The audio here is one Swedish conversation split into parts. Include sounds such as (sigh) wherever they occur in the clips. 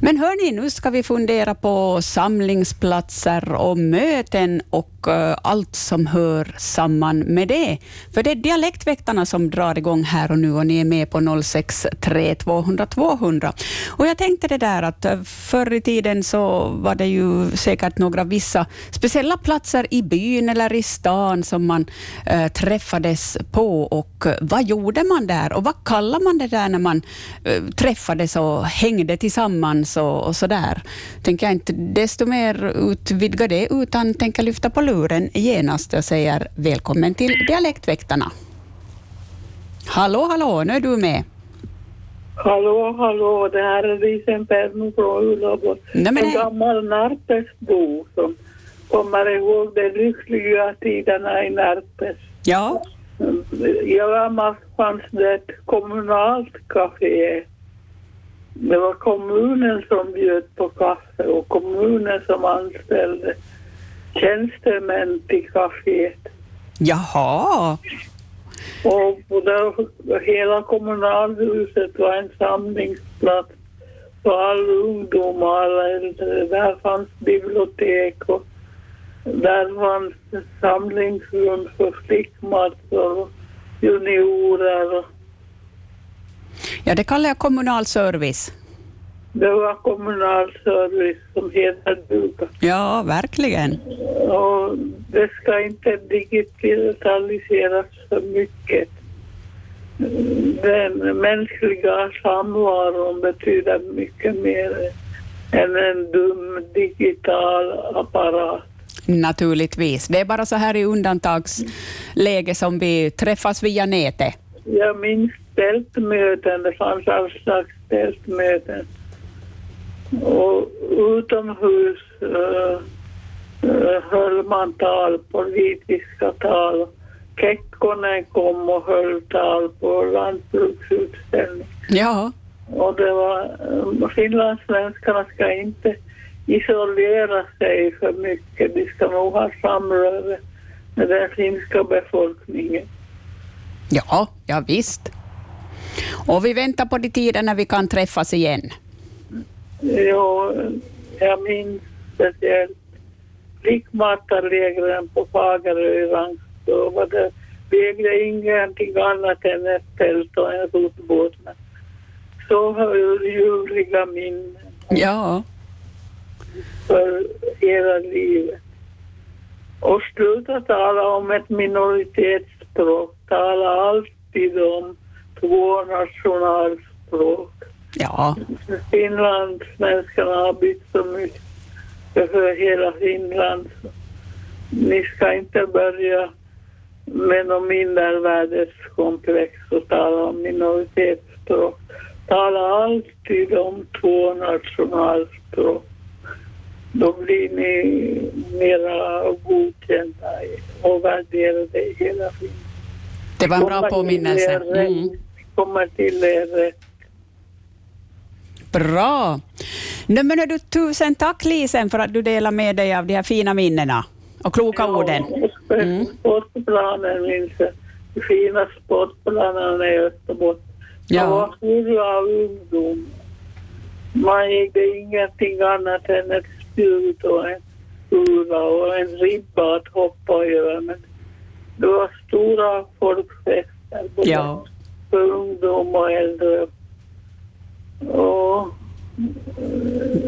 Men hörni, nu ska vi fundera på samlingsplatser och möten och Eh, allt som hör samman med det. För det är Dialektväktarna som drar igång här och nu och ni är med på 063 200 200. Och jag tänkte det där att eh, förr i tiden så var det ju säkert några vissa speciella platser i byn eller i stan som man uh, träffades på och vad gjorde man där och vad kallar man det där när man träffades och hängde tillsammans och, och så där. Tänker jag inte desto mer utvidga det, utan tänker lyfta på luren genast och säger välkommen till Dialektväktarna. Hallå, hallå, nu är du med. Hallå, hallå, det här är Lisen Perno från Ullaborg. En gammal Närpesbo som kommer ihåg de lyckliga tiderna i Närpes. Ja. I gammalt fanns det ett kommunalt café det var kommunen som bjöd på kaffe och kommunen som anställde tjänstemän till kaféet. Jaha. Och där, hela kommunalhuset var en samlingsplats för alla ungdomar och alla äldre. Där fanns bibliotek och där fanns samlingsrum för flickmattor och juniorer. Ja, det kallar jag kommunal service. Det var kommunal service som heter duga. Ja, verkligen. Och det ska inte digitaliseras för mycket. Den mänskliga samvaron betyder mycket mer än en dum digital apparat. Naturligtvis. Det är bara så här i undantagsläge som vi träffas via nätet. Jag minns tältmöten, det fanns all slags tältmöten. Och utomhus uh, uh, höll man tal, politiska tal. Kekkonen kom och höll tal på lantbruksutställning. Ja. Och det var, uh, finlandssvenskarna ska inte isolera sig för mycket. De ska nog ha samröre med den finska befolkningen. Ja, ja visst. Och vi väntar på de tider när vi kan träffas igen. Ja, jag minns speciellt flickmatarlägren på Fagerö i Rangsjö. Var det vägde ingenting annat än ett tält och en rotbåt. Så ljuvliga minnen. Ja. För hela livet. Och sluta tala om ett minoritetsspråk. Tala alltid om två nationalspråk. Ja. Finlandssvenskarna har bytt så mycket för hela Finland. Ni ska inte börja med någon mindervärdeskomplex och tala om minoritetsspråk. Tala alltid om två nationalspråk. Då blir ni mera godkända och värderade i hela Finland. Det var en bra påminnelse. Mm. kommer till er rätt. Bra. Nu men du, tusen tack Lisen för att du delar med dig av de här fina minnena och kloka ja, orden. Mm. Sportplanen minns jag. De fina sportplanerna i Österbotten. Ja. De var fulla av ungdom. Man det ingenting annat än ett spjut och en kula och en ribba att hoppa över. Men det var stora folkfester, både ja. för ungdom och äldre. Och,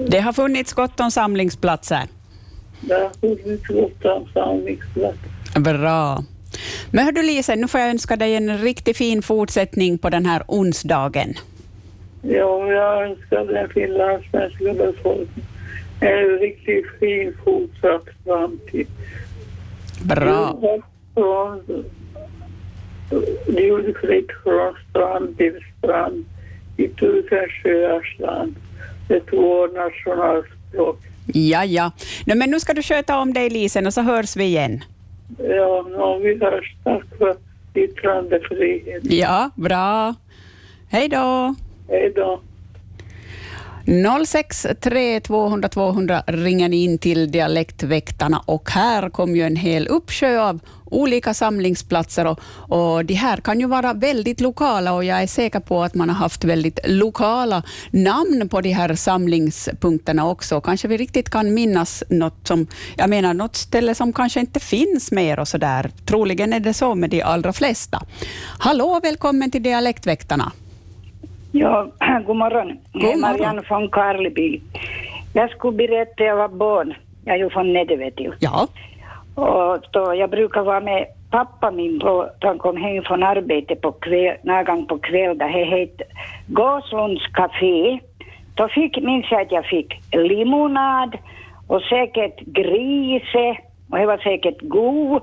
det har funnits gott om samlingsplatser? Det har funnits gott om samlingsplatser. Bra. Men hör du Lise, nu får jag önska dig en riktigt fin fortsättning på den här onsdagen. Ja, jag önskar den finlandssvenska befolkningen en riktigt fin fortsatt framtid. Bra ljudfritt från strand till strand i tusen sjöars land. Det är två nationalspråk. Ja, ja. No, men nu ska du sköta om dig, Lisen, och så hörs vi igen. Ja, no, vi hörs. Tack för yttrandefrihet. Ja, bra. Hej då. Hej då. 063 200 200 ringer ni in till Dialektväktarna och här kom ju en hel uppsjö av olika samlingsplatser och, och de här kan ju vara väldigt lokala och jag är säker på att man har haft väldigt lokala namn på de här samlingspunkterna också. Kanske vi riktigt kan minnas något som, jag menar något ställe som kanske inte finns mer och så där. Troligen är det så med de allra flesta. Hallå, välkommen till Dialektväktarna. (clears throat) Ja, god morgon. God morgon. Marianne från Karleby. Jag skulle berätta, jag var barn. Jag är ju från Nedde, vet du. Ja. Och då, jag brukar vara med pappa min då han kom hem från arbetet på kväll, någon gång på kväll, det hette Gåslunds café. Då fick, minns jag att jag fick limonad och säkert grise och det var säkert god.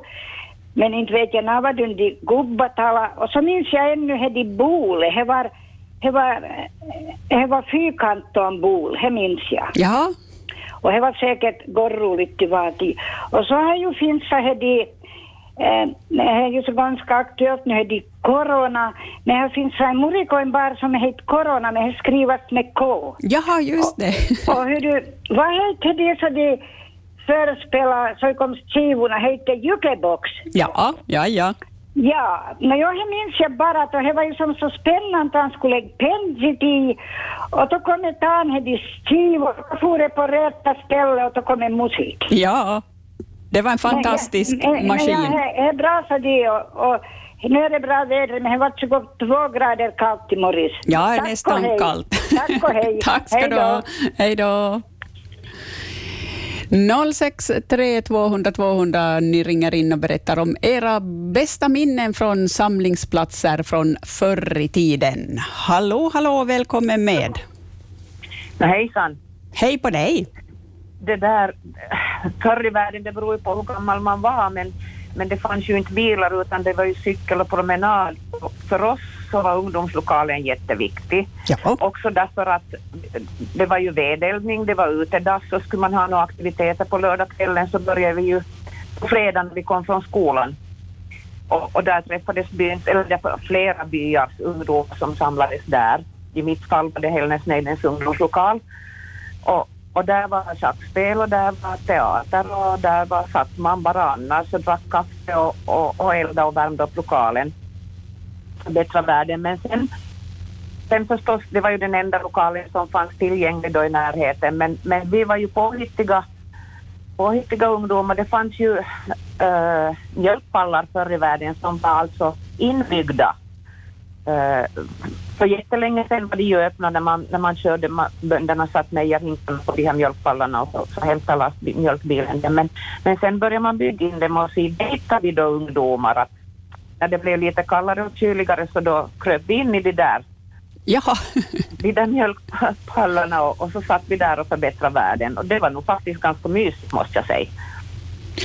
Men inte vet jag, när var de gubbatala och så minns jag ännu det de bole, det var det var, det var fyrkanton bol, det minns jag. Ja. Och det var säkert gorroligt det var till. Och så har ju finns så här de, eh, det är ju så ganska aktuellt nu, är de corona, men det finns en murikoin bar som heter corona, men det skrivs med K. Jaha, just det. (laughs) Och hur du, vad heter det så de förespelar, så kom skivorna, heter Jukebox. Ja, ja, ja. Ja, men jag minns jag bara att det var ju som så spännande han skulle lägga pensit i och då kom det han hade skivor och for det på rätta ställe och då kom det musik. Ja, det var en fantastisk men, men, maskin. Men ja, det är bra för det och, och nu är det bra väder men det var 22 grader kallt i morse. Ja, Tack och nästan kallt. Tack och hej. (laughs) Tack ska Hej du då. ha. Hej då. 063 200 200, ni ringer in och berättar om era bästa minnen från samlingsplatser från förr i tiden. Hallå, hallå, välkommen med. Nej, hejsan. Hej på dig. Det där, förr i världen, det beror ju på hur gammal man var, men, men det fanns ju inte bilar utan det var ju cykel och promenad. Och För oss så var ungdomslokalen jätteviktig. Ja. Också därför att det var ju vedeldning, det var utedass och skulle man ha några aktiviteter på lördagskvällen så började vi ju på fredagen när vi kom från skolan. Och, och där träffades byns, eller var flera byars ungdomar som samlades där. I mitt fall var det Hällnäsnejdens ungdomslokal. Och, och där var schackspel och där var teater och där var, satt man bara annars och drack kaffe och, och, och eldade och värmde upp lokalen förbättra världen. Men sen, sen förstås, det var ju den enda lokalen som fanns tillgänglig då i närheten. Men, men vi var ju påhittiga, påhittiga ungdomar. Det fanns ju äh, mjölkpallar förr i världen som var alltså inbyggda. Eh, för jättelänge sedan var det ju öppna när man, när man körde, ma- bönderna satt mejerhinkarna på de här mjölkpallarna och så, så hämtade mjölkbilen. Men, men sen började man bygga in dem och så vetade vi då ungdomar att när det blev lite kallare och kyligare så då kröp vi in i de där, Jaha. (laughs) de där mjölkpallarna och, och så satt vi där och förbättrade världen och det var nog faktiskt ganska mysigt måste jag säga.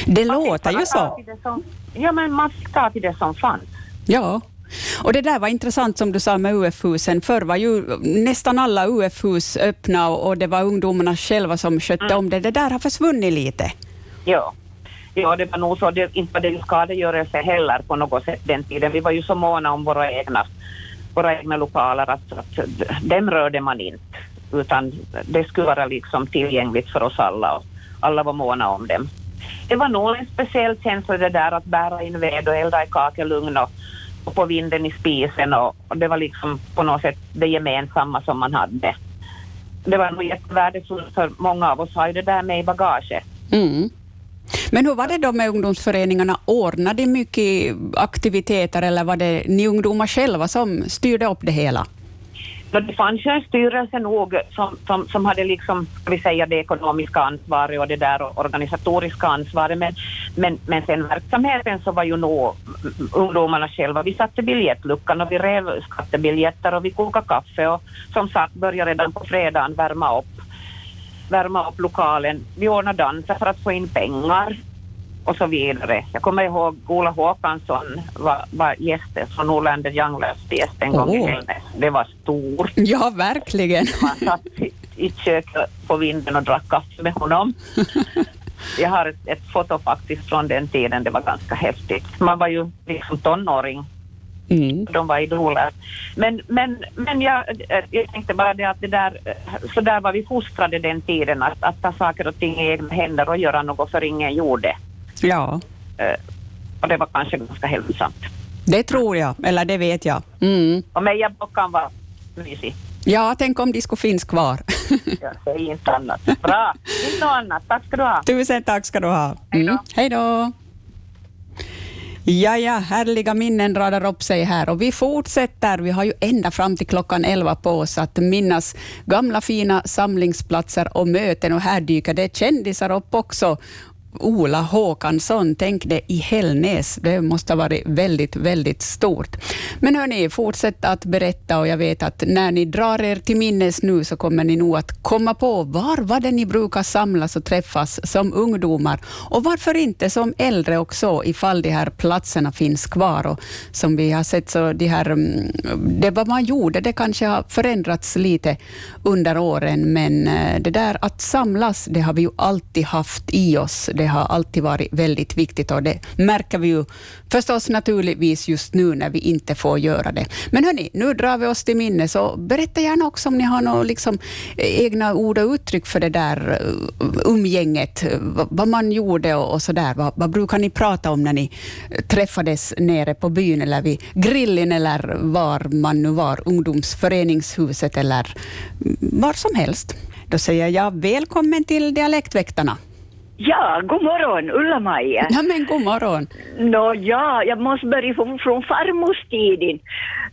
Det Man låter ju så. som- Ja men man fick ta till det som fanns. Ja. Och det där var intressant som du sa med UF-husen. Förr var ju nästan alla UF-hus öppna och och det var ungdomarna själva som skötte om det. Det där har försvunnit lite. Ja. Ja, det var nog så. Det, inte var det ju skadegörelse heller på något sätt den tiden. Vi var ju så måna om våra egna, våra egna lokaler att, att dem rörde man inte. Utan det skulle vara liksom tillgängligt för oss alla och alla var måna om dem. Det var nog en speciell känsla det där att bära in ved och elda i kakelugn och, och på vinden i spisen och, och det var liksom på något sätt det gemensamma som man hade. Det var nog jättevärdefullt för många av oss har ju det där med i bagaget. Mm. Men hur var det då med ungdomsföreningarna? Ordnade de mycket aktiviteter eller var det ni ungdomar själva som styrde upp det hela? Det fanns ju en styrelse nog som, som, som hade liksom, ska vi säga, det ekonomiska ansvaret och det där organisatoriska ansvaret. Men, men, men sen verksamheten så var ju nog ungdomarna själva. Vi satte biljettluckan och vi rev skattebiljetter och vi kokade kaffe och som sagt började redan på fredagen värma upp, värma upp lokalen. Vi ordnade danser för att få in pengar och så vidare. Jag kommer ihåg Ola Håkansson var, var gäst från Norlander Younglers gäst en gång i Åh. Hällnäs. Det var stort. Ja, verkligen. Man satt i, i köket på vinden och drack kaffe med honom. (laughs) Jag har ett, ett foto faktiskt från den tiden, det var ganska häftigt. Man var ju liksom tonåring, Mm. de var idoler. Men, men, men jag, jag tänkte bara det att det där, så där var vi fostrade den tiden, att, att ta saker och ting i egna händer och göra något för ingen gjorde. Ja. Eh, och det var kanske ganska hälsosamt. Det tror jag, eller det vet jag. Mm. Och mejabockan var mysig. Ja, tänk om de skulle finnas kvar. Jag säger inte annat. Bra, inte annat. Tack ska du ha. Tusen tack ska du ha. Mm. Hej då. Ja, ja, härliga minnen radar upp sig här och vi fortsätter. Vi har ju ända fram till klockan 11 på oss att minnas gamla fina samlingsplatser och möten och här dyker det kändisar upp också. Ola Håkansson, tänk det i Hällnäs. Det måste ha varit väldigt, väldigt stort. Men hörni, fortsätt att berätta och jag vet att när ni drar er till minnes nu så kommer ni nog att komma på var var det ni brukar samlas och träffas som ungdomar och varför inte som äldre också ifall de här platserna finns kvar. Och som vi har sett så de här, mm, det vad man gjorde, det kanske har förändrats lite under åren, men eh, det där att samlas, det har vi ju alltid haft i oss. Det det har alltid varit väldigt viktigt och det märker vi ju förstås naturligtvis just nu när vi inte får göra det. Men hörni, nu drar vi oss till minne, så berätta gärna också om ni har några liksom, eh, egna ord och uttryck för det där eh, umgänget, vad man gjorde och, och så där. Vad, vad brukar ni prata om när ni eh, träffades nere på byn eller vid grillen eller var man nu var, ungdomsföreningshuset eller mm, var som helst. Då säger jag välkommen till Dialektväktarna. Ja, god morgon, Ulla-Maja. Ja, men god morgon. Nå ja, jag måste börja från, från farmors tiden.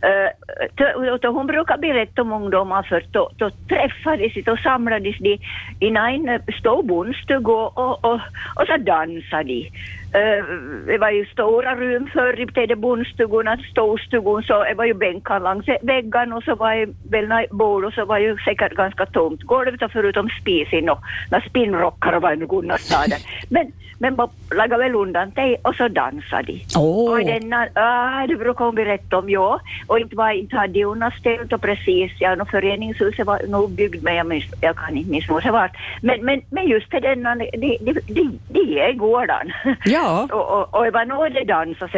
Uh, då, då hon brukar berätta om ungdomar för då, då träffades de och samlades de i en stor bondstuga och, och, och, och så dansade de. Uh, det var ju stora rum förr i bondstugorna, storstugan, så det var ju bänkar längs väggarna och så var det väl bord och så var ju säkert ganska tomt golvet och förutom spisen och några spinnrockar var nog staden. Men, men man lagade väl undan det och så dansade de. Åh. Och denna, ah, det brukar hon berätta om, ja. Och inte, var, inte hade hon något ställt och precis, ja, no, föreningshuset var nog byggt men jag, minns, jag kan inte minnas det var. Men, men, men just det, denna, de, de, de, de är gården. Ja och, och, och det var nog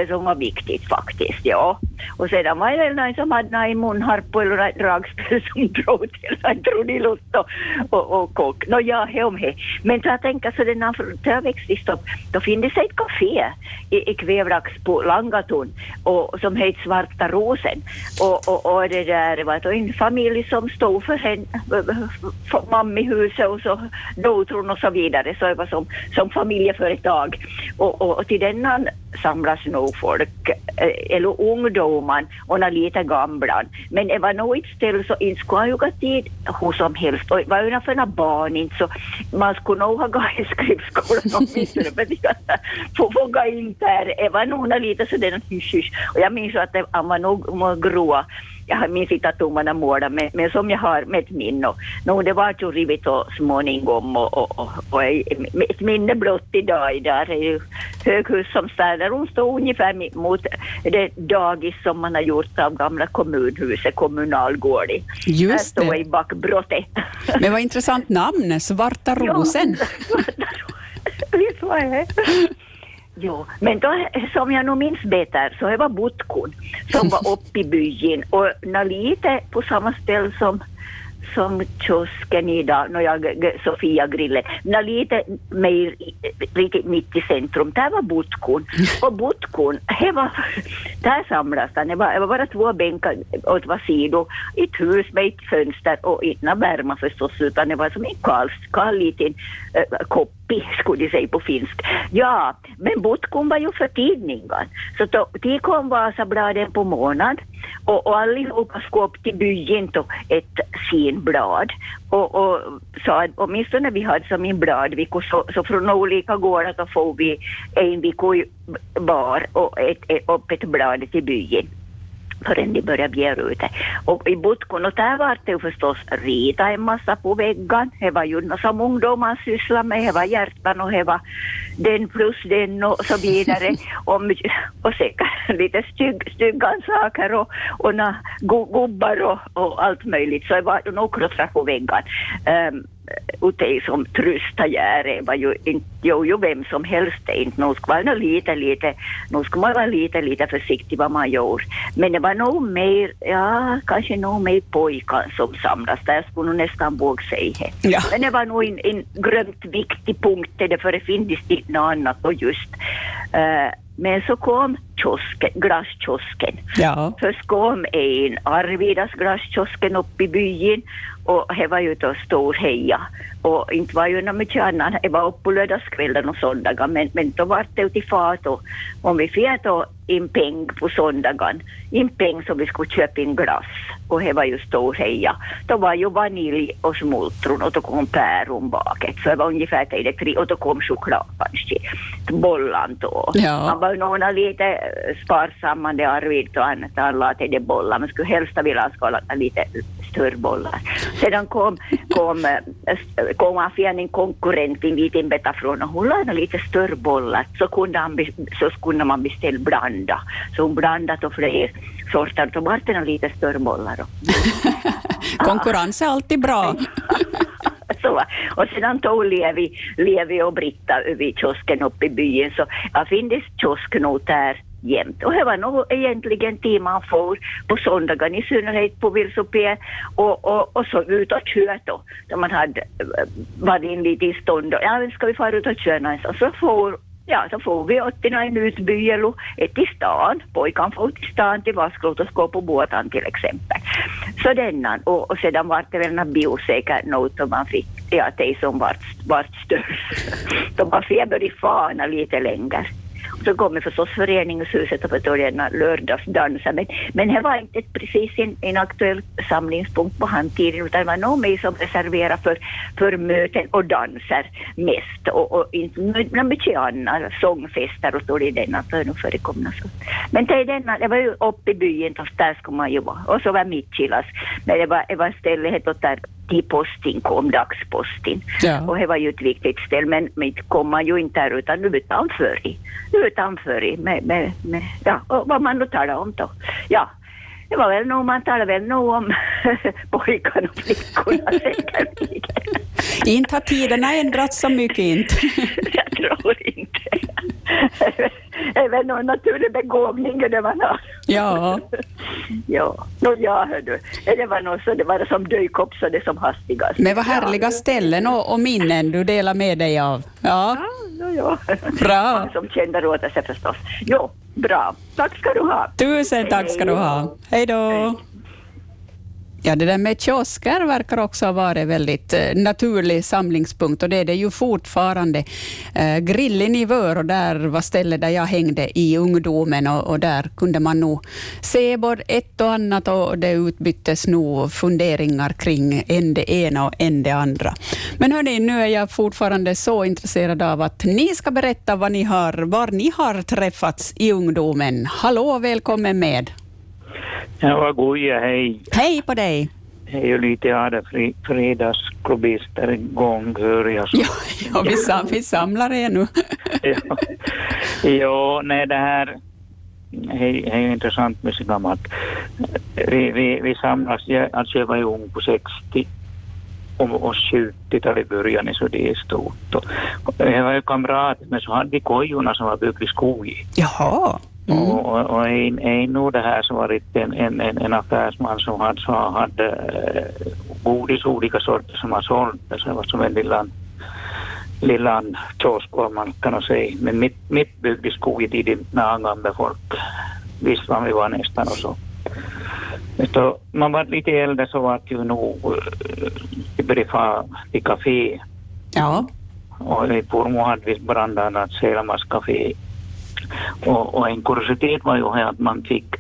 som var viktigt faktiskt, ja. Och sedan var det någon som hade någon munharpa eller dragspel som drog till en trudelutt och, och, och kock. Nå ja, he om he. Men så jag tänker så den när jag växte upp, då finns det ett café i, i Kvävlax på Langatun och, som heter Svarta rosen. Och, och, och det där var då en familj som stod för en för mammihuset och så dottern och så vidare. Så det var som, som familjeföretag. Och, och, och till denna samlas nog folk, eh, eller ungdomar och några lite gamla. Men det var nog ett ställe så inte skulle jag ha tid hur som helst. Och det var ju för barn inte så man skulle nog ha gått i skriftskolan åtminstone (laughs) få gå in där. Det var nog lite sådär hysch. Och jag minns att han var nog gråa jag minns inte att domarna målade, men, men som jag har med ett minne. No, det var ju rivit och småningom och, och, och, och ett minne blott idag. Där är ju höghus som står där hon står ungefär mot det dagis som man har gjort av gamla kommunhuset, kommunalgården. Just står det. i bakbrottet. Men vad intressant namn, Svarta (laughs) (laughs) rosen. Visst var det? Jo, men då, som jag nog minns bättre så det var Butkun. Som var uppe (laughs) i byn och nå lite på samma ställe som som kiosken idag, no, jag, Sofia grillen, nå lite mer riktigt mitt i centrum, där var Butkun. Och Butkun, var, där samlas det, det var, det var bara två bänkar åt var sidor, ett hus med ett fönster. Och inte värma förstås, utan det var som en kall, kall liten äh, koppi, skulle de säga på finsk. Ja, men Butkun var ju för tidningar, så då, de kom Vasabladen på månad och, och allihopa skulle upp till byn och ett sinblad. Och, och så att åtminstone vi hade som en bladvecka så, så från olika gårdar då får vi en vecka var och ett, ett, upp ett blad till byn förrän de började bjuda ut det. Och i Butkun, och där var det ju förstås rita en massa på väggen. Det var ju något som ungdomar sysslade med, det var hjärtan och det var den plus den och så vidare. (laughs) och, och säkert lite stygg, stygga saker och, och na, gu- gubbar och, och allt möjligt. Så det var nog klottrar på väggen. Um, ute som tröstajäre var ju inte, jo, ju vem som helst det inte. Nu skulle man lite, lite, nu skulle man vara lite, lite försiktig vad man gör. Men det var nog mer, ja, kanske nog mer pojkar som samlas där, skulle nog nästan våga säga det. Ja. Men det var nog en, en glömt viktig punkt, det för det finns inte något annat och just uh, Men så kom kiosken, glasskiosken. Ja. Först kom en Arvidas glasskiosken upp i byn och det var ju då stor heja. Och inte var ju något mycket annat, det var upp på lördagskvällen och söndagar men, men då var det till fat och om vi fick då in peng på söndagen, in peng som vi skulle köpa in glass och det var ju stor heja. Då var ju vanilj och smultron och då kom päronbaket så det var ungefär det tre och då kom choklad kanske, bollan då. Ja. Han var ju några lite sparsammande Arvid och annat, han la till det bollar men skulle helst vilja skala lite större bollar. Sedan kom, kom, äh, kom för en konkurrent en beta från och hon la lite större bollar så kunde, han, så kunde man beställa blanda. Så hon blandat och fler sorter så vart det lite större bollar. då. (laughs) Konkurrens är alltid bra. (laughs) Så, och sedan tog Levi, Levi och Britta vid kiosken uppe i byn så jag finns kiosk nog där jämt. Och det var nog egentligen tid man får på söndagen i synnerhet på Vilsopé och, och, och så ut och köra då. Då man hade eh, varit in lite i stånd. och ja, ska vi fara ut och köra någonstans? Så får Ja, så får vi åt till en utby eller ett till stan. Pojkan får till stan till Vasklot och ska på båten till exempel. Så denna, och, och sedan var det väl en biosäker not som man fick, ja, det som vart, vart störst. (laughs) De har feber i fana lite längre. Så kom vi förstås föreningshuset och började lördagsdansa. Men, men det var inte precis en, en aktuell samlingspunkt på handtiden utan det var nog mig som reserverade för, för möten och danser mest. Och, och inte mycket annat, sångfester och så det denna för nu förekomna så. Men det, är denna, det var ju uppe i byn, där skulle man ju vara. Och så var Mittjilas, Men det var, det var stället där till postin kom, dagspostin. Ja. Och det var ju ett viktigt ställe, men, inte kom man ju inte där utan utanför. i. Utanför, i, med, med, med, ja, och vad man nu talar om då. Ja, det var väl nog, man talade väl nog om (laughs) pojkarna och flickorna (laughs) säkerligen. Inte har tiderna ändrats så mycket inte. (laughs) Jag tror inte. Det är väl någon naturlig begåvning det man har. Ja. Ja, no, ja hördu. Det var nog så, det var det som dök upp så det som hastigast. Men vad härliga ställen och, och minnen du delar med dig av. Ja, Ja, ja, ja. Bra. Man som känner åt sig förstås. Jo, bra. Tack ska du ha. tusen tack ska du ha. Hej då. Ja, det där med kiosker verkar också ha varit väldigt eh, naturlig samlingspunkt och det är det ju fortfarande. Eh, grillen i Vör och där var stället där jag hängde i ungdomen och, och där kunde man nog se både ett och annat och det utbyttes nog funderingar kring en det ena och en det andra. Men hörni, nu är jag fortfarande så intresserad av att ni ska berätta vad ni har, var ni har träffats i ungdomen. Hallå, välkommen med. Ja, vad goja, hej. Hej på dig. Hej och lite ja, det fri, fredagsklubister igång hör jag. Ja, ja vi, sam, vi samlar er nu. (laughs) ja. ja, nej det här hej, hej intressant med så gammalt. Vi, vi, vi samlas, jag, alltså jag var ju ung på 60 och, och 70-talet började så det är stort. Och, jag var ju kamrat men så hade vi kojorna som var byggda i skogen. Jaha. Mm. Och, och, en, en av det här som varit en, en, en, en affärsman som hade, så hade eh, godis olika sorter som han sålde. Så det var som en liten, liten kiosk vad man kan säga. Men mitt, mitt byggde skogetiden när gamla folk visste var vi var nästan och så. Så man var lite äldre så var det ju nog, vi började få till café Ja. och i Pormo hade vi bland annat Selmas café. Och, och en kuriositet var ju här att man fick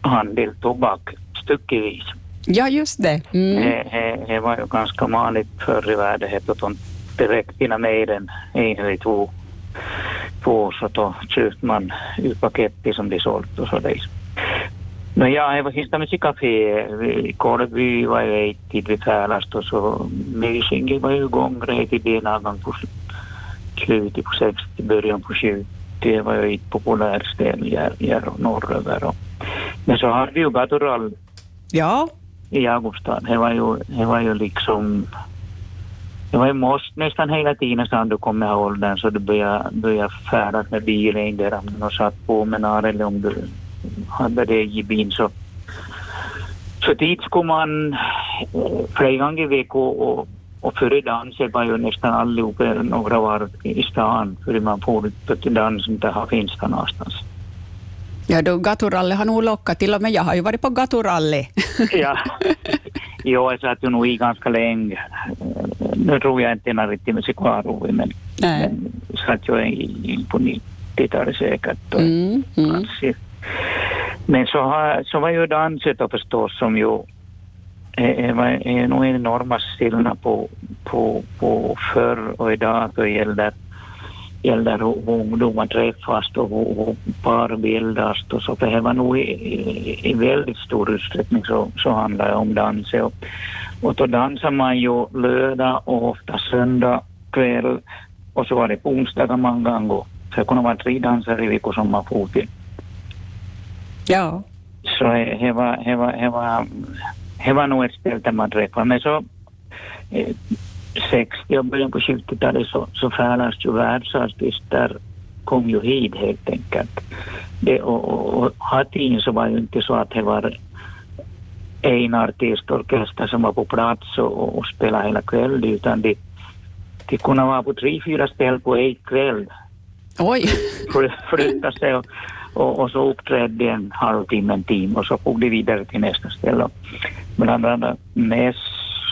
handel tobak styckevis. ja, just det. Mm. Det, det, det var ju ganska vanligt förr i världen. Det de direkt innan mer än en eller två, två så då köpte man ur paketet som de sålt och så där. No ja, det var sista musikcafé. Vi- Kolby var ju ett tid vid Färlast och så Mysingi var ju igång redan den gång på slutet på 60, början på 70. Det var ju här, här och norröver. Och. Men så hade vi ju Gatorall Ja. i Augustan. Det var ju, det var ju liksom... Det var ju måste nästan hela tiden sedan du kom med åldern så du började, började färdas med bilen där om du satt på med när eller om du hade det i bilen så... Så dit skulle man eh, flera gånger i veckan och, och före dansen var ju nästan allihopa några var i stan före man for ut till dansen där har Finska någonstans. Ja, då gaturally har nog lockat. Till och med jag har ju varit på gaturally. (laughs) ja. Jo, jag satt ju nog i ganska länge. Nu tror jag inte riktigt med kvar, men, Nej. men satt ju in på 90-talet säkert. Och Mm, mm. Men så, har, så var ju danset förstås som ju är, är, är nog enorma skillnad på, på, på förr och idag då gäller gäller hur ungdomar träffas och hur, hur par bildas och så för det var nog i, i, i väldigt stor utsträckning så, så handlar det om dans och, och då dansar man ju lördag och ofta söndag kväll och så var det på onsdagar många gånger. Så det kunde vara tre danser i veckan som man for till. Ja. Så det var, det var, det var, det var nog ett ställe där man träffade. Men så eh, 60 och början på 70-talet så, så färdas ju världsartister kom ju hit helt enkelt. Det, och, och, och Hatin så var ju inte så att det var en artistorkester som var på plats och, och spelade hela kvällen utan de, de kunde vara på tre, fyra ställen på en kväll. Oj. Flytta sig och, och, och så uppträdde de en halvtimme, en timme och så for de vidare till nästa ställe. Bland annat Ness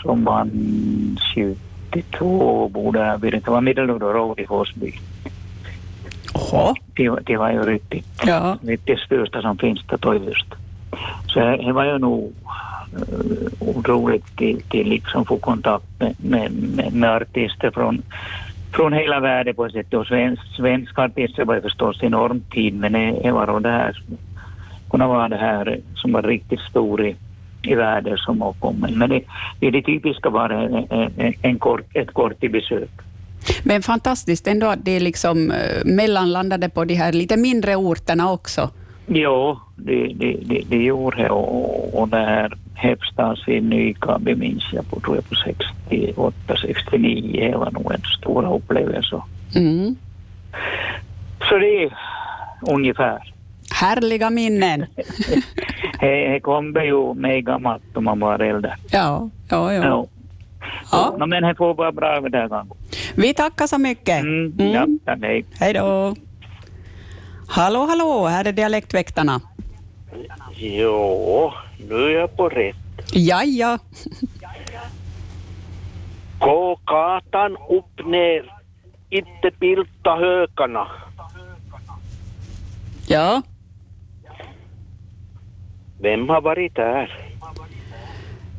som vann 72 borde ha blivit, det var Middle Road i Forsby. Oho. Det, det var ju riktigt, Ja. riktigt största som finns där toivost. Så det det var ju nog uh, otroligt till, till liksom få kontakt med, med, med, med artister från, från hela världen på ett sätt. Och svensk, svenska artister var förstås enormt tid men det, det var då det här, kunna vara det här som var riktigt stor i, i världen som har kommit. Men det, det, är det typiska var en, en, en kort, ett kort besök. Men fantastiskt ändå att det liksom eh, mellanlandade på de här lite mindre orterna också. Jo, det, det, det, det gjorde det och, och det här Hepstans i Nykabi minns jag på, tror jag på 68, 69, det var nog en stor upplevelse. Mm. Så det är ungefär. Härliga minnen. (laughs) Det det kommer ju med gammalt om man var äldre. Ja, ja, ja. Ja. Ja. No, men det får vara bra med det här gången. Vi tackar så mycket. Mm, Mm. Ja, tack, hej. Hej då. Hallå, hallå, här är Dialektväktarna. Jo, nu är jag på rätt. Ja, ja. Gå gatan upp ner, inte pilta hökarna. Ja, Vem har varit där?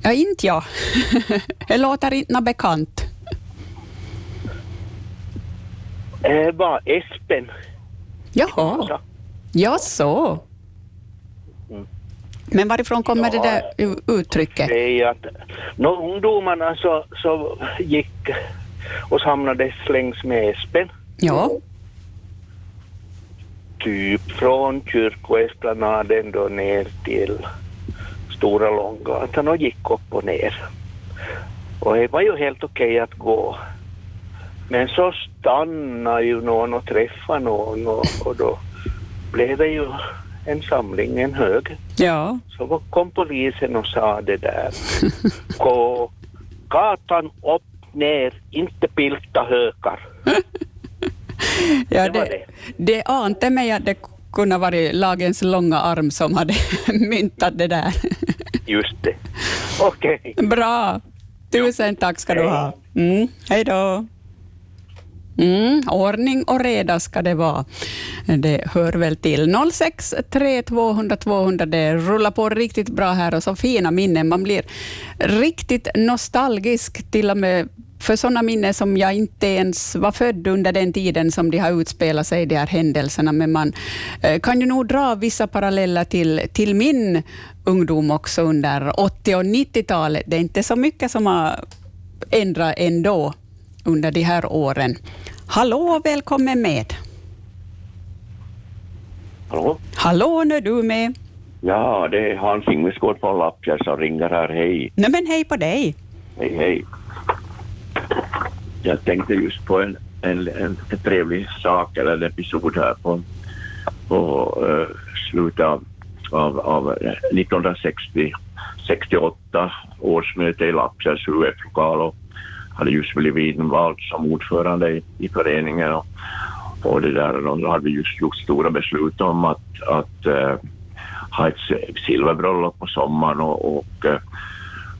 ja inte jag. (laughs) Det låter inte bekant. Det var Espen. Jaha, ja så. Mm. Men varifrån kommer det Ja. där u- uttrycket? Det är att när ungdomarna så, så gick och samlades längs med Espen, Ja, typ från kyrkoesplanaden då ner till Stora Långgatan och gick upp och ner. Och det var ju helt okej att gå. Men så stannade ju någon och träffade någon och, och då blev det ju en samling, en hög. ja. Så kom polisen och sa det där. (laughs) Gå gatan upp, ner, inte pilta hökar. (laughs) (laughs) ja Det det, det ante mig att det kunde varit lagens långa arm som hade (laughs) myntat det där. (laughs) Just det. Okej. Bra. Tusen tack ska du ha. Mm, hej då. Mm, ordning och reda ska det vara. Det hör väl till. 06 200 200, det rullar på riktigt bra här och så fina minnen. Man blir riktigt nostalgisk till och med för sådana minnen som jag inte ens var född under den tiden som de har utspelat sig, de här händelserna. Men man eh, kan ju nog dra vissa paralleller till, till min ungdom också under 80 och 90-talet. Det är inte så mycket som har ändrat ändå under de här åren. Hallå och välkommen med. Hallå? Hallå, nu är du med. Ja, det är Hans Ingvarsgård från Lappjärv som ringer här. Hej, Nej, men hej på dig. hej, hej. Jag tänkte just på en, en, en, en trevlig sak eller en episod här på, på uh, slutet av, av, av eh, 1960 68 årsmöte i Lappjärvs UF-lokal och hade just blivit invald som ordförande i, i föreningen och, och det där, och då hade vi just gjort stora beslut om att, att uh, ha ett silverbröllop på sommaren och, och, uh,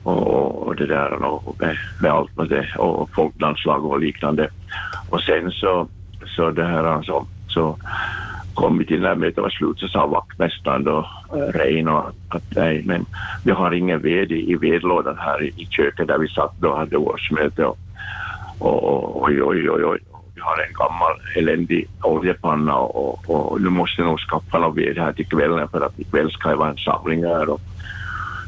och, och det där och med, med allt med det och folkdanslag och liknande. Och sen så, så det här alltså, så kom vi till när mötet var slut så sa vaktmästaren då, eh, Reino att nej, men vi har ingen ved i, i vedlådan här i, i köket där vi satt då och hade årsmöte och, och oj, oj, oj, oj, vi har en gammal eländig oljepanna och, och, och nu måste nog skaffa någon ved här till kvällen för att ikväll ska det vara en samling här och,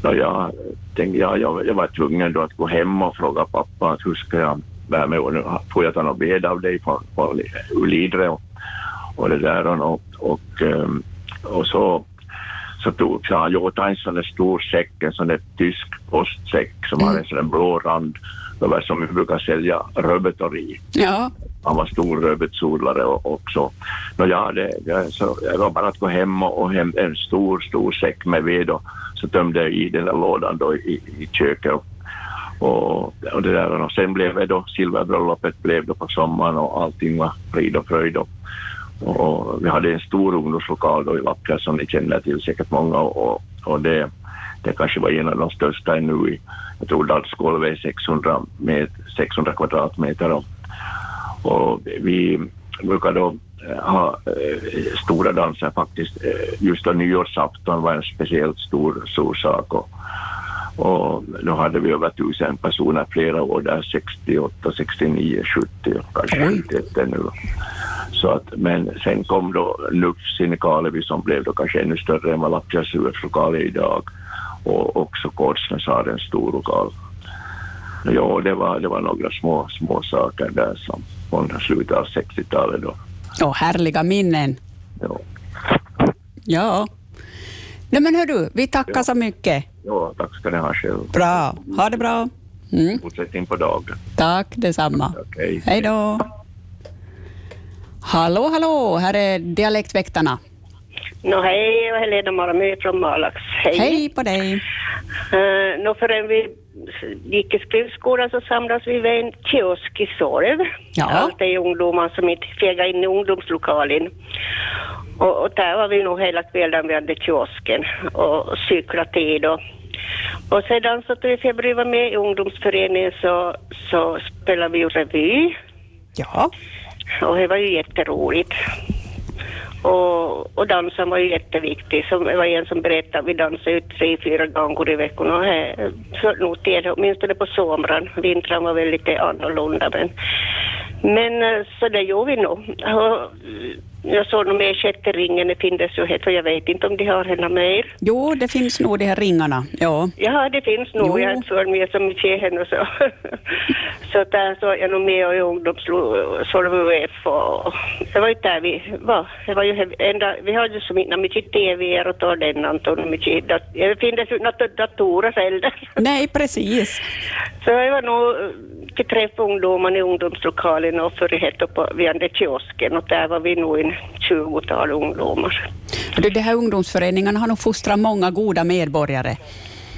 och jag tänkte, ja, jag, jag var tvungen då att gå hem och fråga pappa att hur ska jag bära mig och nu får jag ta någon ved av dig från, från Ulidre och, och det där och, och, ehm, och så så tog så han gjort en sån där stor säck, en sån där tysk postsäck som mm. har en sån där blå rand, som vi brukar sälja rödbetor i. Ja. Han var stor rödbetsodlare också. Nå ja, det, det, så det var bara att gå hem och, och hem en stor, stor säck med ved och så tömde jag i den där lådan då i, i köket. Och, och, och, det där, och sen blev det då silverbröllopet blev då på sommaren och allting var frid och fröjd. Och, och vi hade en stor ungdomslokal då i Lappja som ni känner till säkert många och, och det, det kanske var en av de största ännu i, jag tror dansgolvet är 600, med 600 kvadratmeter och, och vi brukar då eh, ha eh, stora danser faktiskt. Eh, just då nyårsafton var en speciellt stor, stor sak och, och då hade vi över tusen personer flera år där, 68, 69, 70 kanske 71 ännu. Så att, men sen kom då Nux i Nykarleby som blev då kanske ännu större än vad Lappjas lokal är idag och också Korsnäs har en stor lokal. Ja, det var, det var några små, små saker där som från slutet av 60-talet då. Åh, härliga minnen. Ja. Ja. Nej men hördu, vi tackar ja. så mycket. Ja, tack ska ni ha själv. Bra, ha det bra. Mm. Fortsättning på dagen. Tack detsamma. Okay. Hej då. Hallå, hallå, här är Dialektväktarna. No, hej, jag är Helena Malmö från Malax. Hej. Hej på dig. Uh, no, förrän vi gick i skrivskolan så samlades vi vid en kiosk i Sorv. Ja. Allt är ungdomar som inte fegade in i ungdomslokalen. Och, och där var vi nog hela kvällen vid den kiosken och cyklade tid och och sedan så i februari var med i ungdomsföreningen så, så spelade vi ju revy. Ja. Och det var ju jätteroligt. Och, och dansen var ju jätteviktig. Som, det var en som berättade, vi dansade ju tre, fyra gånger i veckan och här, för nog till, åtminstone på somrarna. Vintern var väl lite annorlunda men, men eh, så det gjorde vi nog. Och, jag såg nog med sjätte ringen, det finns ju helt, för jag vet inte om de har henne mer. Jo, det finns nog de här ringarna, ja. Ja, det finns nog, jo. jag har inte följt med så mycket henne så. så där såg jag nog med i ungdomssolv-UF och det var ju där vi var. Det var ju enda, vi hade så mycket TV och den Anton, mycket, det finns ju inte datorer heller. (laughs) Nej, precis. Så det var nog mycket träffa ungdomarna i ungdomslokalen och före hette på vid kiosken och där var vi nog en 20-tal ungdomar. De här ungdomsföreningarna har nog fostrat många goda medborgare.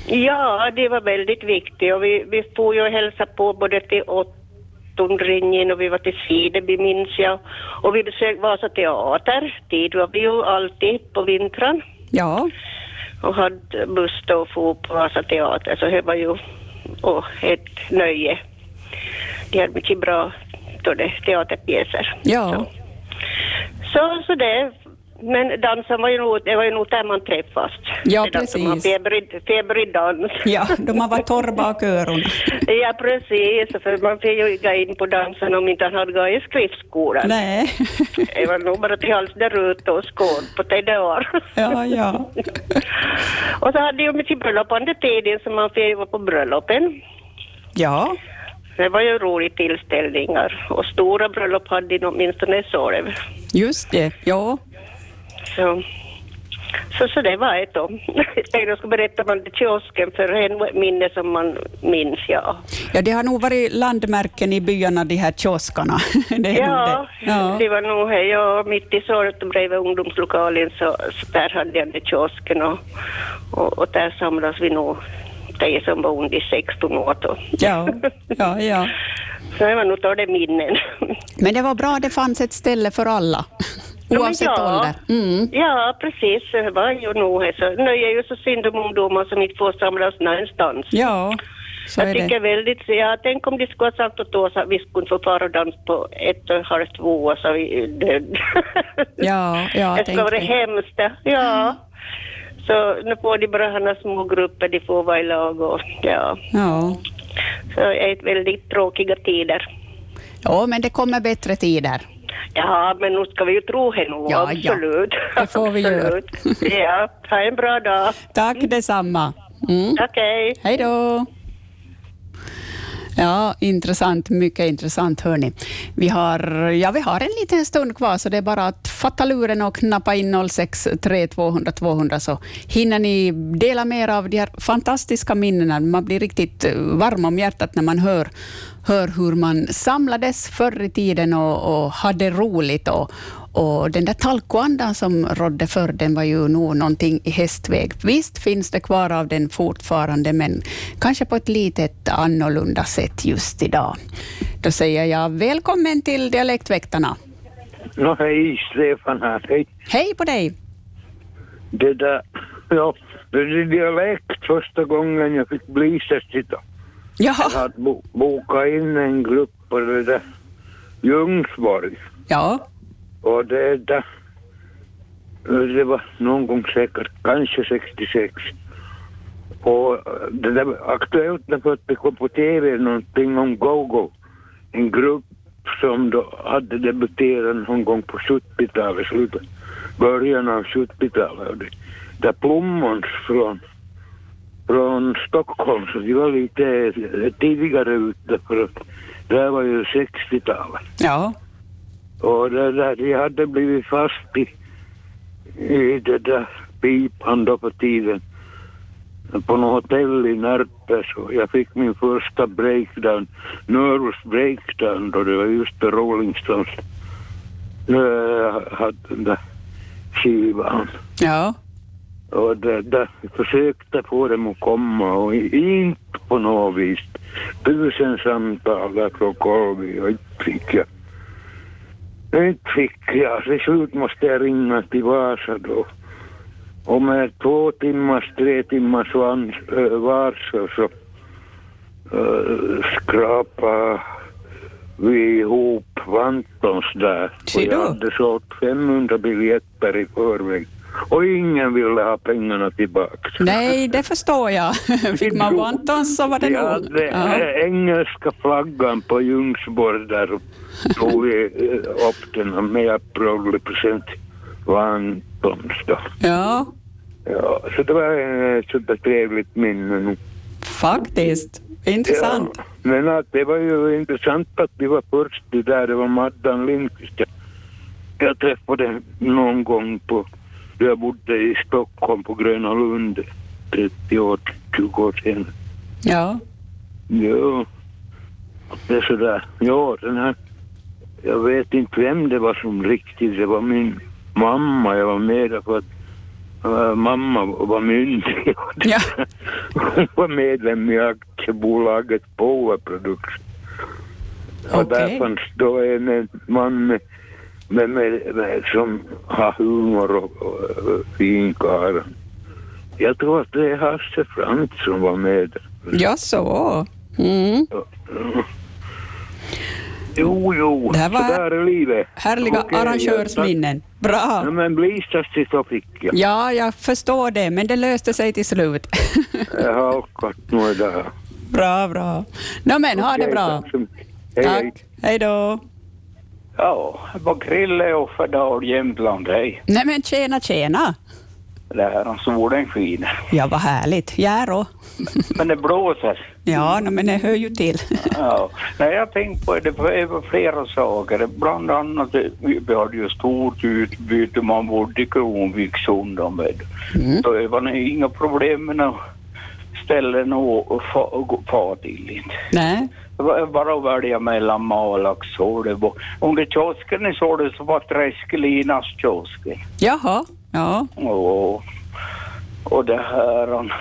Ja, det var väldigt viktigt och vi, vi får ju hälsa på både till Ottonringen och vi var till Sideby minns jag och vi besökte Vasa teater, dit var vi ju alltid på vintern. Ja. Och hade buss då och for på Vasa teater så det var ju och ett nöje de hade mycket bra teaterpjäser. Ja. Så. Så, så det, men dansen var ju nog, det var ju nog där man träffas. Ja, precis. Febrig dans. (laughs) Ja, då man var torr bak öronen. (laughs) ja, precis. För man fick ju gå in på dansen om inte han hade gått i skriftskolan. Nej. (laughs) det var nog bara till alls där ute och skåd på det där. ja, ja. och så hade ju mycket bröllop under tiden så man fick vara på bröllopen. Ja. Det var ju roliga tillställningar och stora bröllop hade de åtminstone Sorv. Just det, ja. Så, så, så det var ett då. (laughs) Jag ska berätta om det kiosken för en minne som man minns, ja. Ja, det har nog varit landmärken i byarna, de här kioskarna. (laughs) det ja, det. ja, det var nog här. Ja, mitt i Sorv bredvid ungdomslokalen så, så där hade jag den kiosken och, och, och där samlas vi nog det som var under 16 år då. Ja, ja, ja. (laughs) Så det var nog av det minnen. Men det var bra det fanns ett ställe för alla, oavsett ja. ålder. Mm. Ja, precis. Det var ju nog så. Nu är det ju så synd om ungdomar som inte får samlas någonstans. Ja, så jag är tycker det. väldigt, ja, tänk om de skulle ha sagt åt oss att vi skulle få fara och dansa på ett och ett halvt två år så vi död. Ja, ja, (laughs) det ska vara det. hemskt. Ja. Så nu får de bara ha små grupper, de får vara i lag och ja. Ja. Så det är väldigt tråkiga tider. ja, men det kommer bättre tider. Ja, men nu ska vi ju tro henne, Ja, ja. absolut. Det får vi göra. Ja, ha en bra dag. Tack detsamma. Mm. Okej. Hej då! Ja, intressant, mycket intressant hörni. Vi har, ja, vi har en liten stund kvar, så det är bara att fatta luren och knappa in 063 200 200 så hinner ni dela med er av de här fantastiska minnena. Man blir riktigt eh, varm om hjärtat när man hör, hör hur man samlades förr i tiden och, och hade roligt. Och, och den där talkoandan som rådde förr, den var ju nog någonting i hästväg. Visst finns det kvar av den fortfarande, men kanske på ett litet annorlunda sätt just idag. Då säger jag välkommen till Dialektväktarna. Nå, hej, Stefan här. Hej. Hej på dig! Det där, ja, det är dialekt första gången jag fick bli sitta. Jag Jaha, hade bo, bokat in en grupp på det där Ljungsborg. ja, och det där, det var någon gång säkert, kanske 66. Och eh, det där var aktuellt därför att det kom på TV någonting om Go-Go. En grupp som då hade debuterat någon gång på 70-talet, slutet, början av 70-talet. Där Plommons från, från Stockholm, så de var lite eh, tidigare ute för att det här var ju 60-talet. ja, och det där, de hade blivit fast i, i det där pipan då på tiden på något hotell i Närpes och jag fick min första breakdown, nervous breakdown då det var just det Rolling Stones. Jag hade den där skivan ja, och det, det, försökte få dem att komma och inte på något vis. Tusen samtal från Kolvi och inte fick jag. Inte fick jag. Till slut måste jag ringa till Vasa då. Och med två timmars, tre timmars äh, varsel så äh, skrapa vi ihop Vantons där. Och jag hade sålt 500 biljetter i förväg. Och ingen ville ha pengarna tillbaka. nej, det förstår jag. (laughs) Fick man Vantons så var det nog. hade Ja. engelska flaggan på Ljungsborg där tog vi äh, upp den med approval present Vantons då. ja, Ja, så det var ett sånt där trevligt minne faktiskt. Intressant. Ja, men att det var ju intressant att vi var först där, det var Maddan Lindqvist. Jag träffade någon gång på, då jag bodde i Stockholm på Gröna Lund, 30 år, 20 år sedan. Ja, Ja, det är sådär. Ja, den här, jag vet inte vem det var som riktigt, det var min mamma, jag var med där för att äh, mamma var myndig. (laughs) Ja. Hon var medlem i aktiebolaget Power Production. Och där fanns då en man med, med, med, med, som har humor och, och, och fin karl. Jag tror att det är Hasse Frans som var med. ja så. Mm. Jo, jo, Det här var så där är livet. Härliga Okej, arrangörsminnen. Ja, Bra. men blistas till så fick jag. Ja, jag förstår det, men det löste sig till slut. Jag har orkat några dagar. bra, bra. Nå men, ha det Okej, bra. tack. Hej, hej. Tack. Hej då. Ja, var Krille Offerdal, Jämtland, hej. Nej men tjena, tjena. Det här om solen skiner. Ja, vad härligt. Järå. Men det blåser. Ja, no, men det hör ju till. Ja. Nej, jag tänkte på det, det var flera saker. Bland annat, vi hade ju stort utbyte, man bodde i Kronvikssund. Mm. Så det var inga problem med några ställen att fara till. Nej. Bara välja mellan Malax och var, under kiosken i Såle så var Träskelinas kiosken. Jaha. Ja. Och, och det här...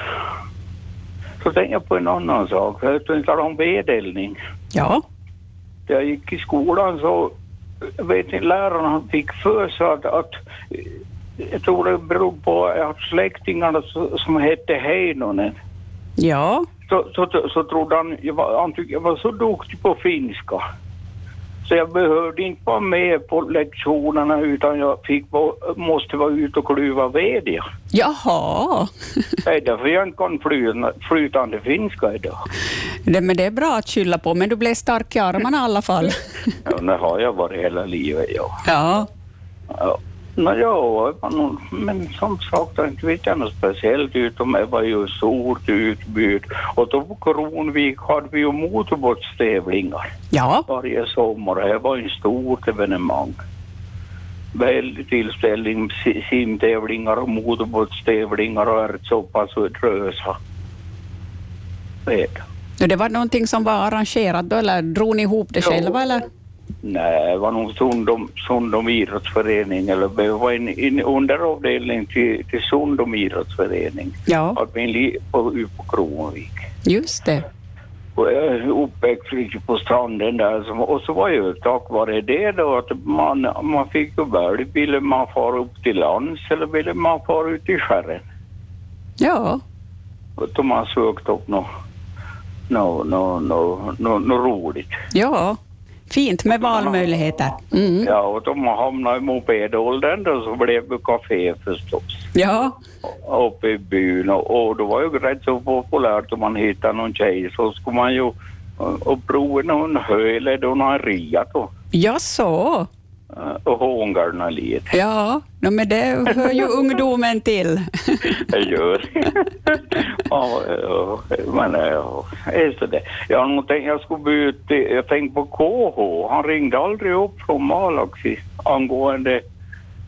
Så tänkte jag på en annan sak. Jag tänkte om vedeldning. Ja. När jag gick i skolan så vet inte, lärarna han fick för sig att, att jag tror det beror på att släktingarna som hette Heinonen Ja. Så, så, så, trodde han, jag var, han tyckte jag var så duktig på finska. Så jag behövde inte vara med på lektionerna utan jag fick, måste vara ute och klyva ved. Ja. Jaha. Det är därför jag inte kan flytande, flytande finska idag. Det, men det är bra att skylla på, men du blev stark i armarna i alla fall. Ja, det har jag varit hela livet, ja. Ja. ja. Var nog- men som sagt, jag inte vet jag något speciellt utom det var ju stort utbud. Och då på Kronvik hade vi ju motorbåtstävlingar. Ja. varje sommar. Det var ett stort evenemang. Väldig tillställning, si- simtävlingar och motorbåtstävlingar och ärtsoppa så drösa. Och Det var någonting som var arrangerat då, eller drog ni ihop det Jo. själva? Eller? Nej, det var nog Sundom, Sundom idrottsförening eller det var en, en underavdelning till, till Sundom idrottsförening. Ja. Hade vi en li, på, på Kronvik. Just det. Och jag är uppväxt lite på stranden där. Och så var ju tack vare det då att man, man fick ju välja. Ville man fara upp till lands eller ville man fara ut i skärren? Ja. Då man sökt upp något no, no, no, no, no roligt. Ja. Fint med valmöjligheter. Mm. Ja, och man hamnade i mopedåldern då så blev det café förstås. Ja. Uppe i byn och, och då var ju rätt så populärt om man hittade någon tjej så skulle man ju och prova någon hö eller då någon ria då. Ja, så. Och hångarna lite. Ja, no, men det hör ju (laughs) ungdomen till. Jag gör. men är så det. Jag har nog tänkt jag skulle byta, jag tänkte på KH. Han ringde aldrig upp från Malaxi angående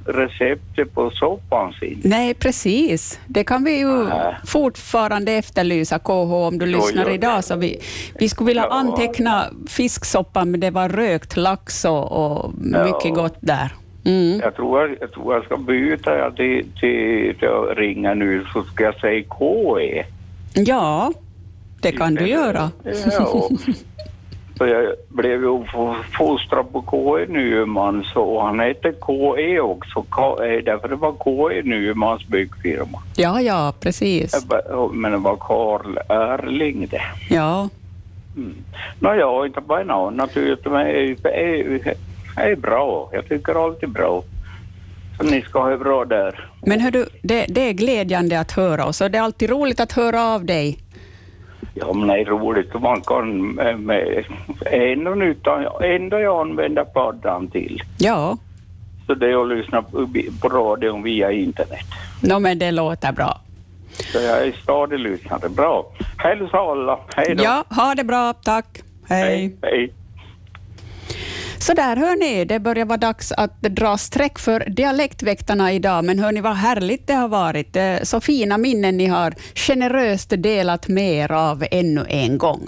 receptet på soppan sin. Nej, precis. Det kan vi ju Nej. fortfarande efterlysa, KH, om du Jo, lyssnar det. idag. Så vi, vi skulle vilja Ja. anteckna fisksoppan, men det var rökt lax och, och Ja. mycket gott där. Mm. Jag tror jag, jag tror jag ska byta ja, till, till, till att ringa nu så ska jag säga KE. Ja, det kan du göra. Ja. (laughs) Så jag blev ju fostrad på KE Nyman så han hette KE också. KE, därför det var KE Nymans byggfirma. Ja, ja, precis. Men det var Karl Erling det. Ja. Nåja, inte bara något annat utan det är bra. Jag tycker allt är bra. Så ni ska ha det bra där. Men hör du, det, det är glädjande att höra och så det är alltid roligt att höra av dig. Ja, men det är roligt man kan med, med ändå, nytta, ändå jag använder paddan till. Ja, Så det är att lyssna på, radion via internet. no, men det låter bra. Så jag är stadig lyssnare. Bra. Hälsa alla. Hej då. Ja, ha det bra. Tack. Hej. Hej. Så där hör ni, det börjar vara dags att dra streck för dialektväktarna idag, men hör ni vad härligt det har varit. Eh, så fina minnen ni har generöst delat med er av ännu en gång.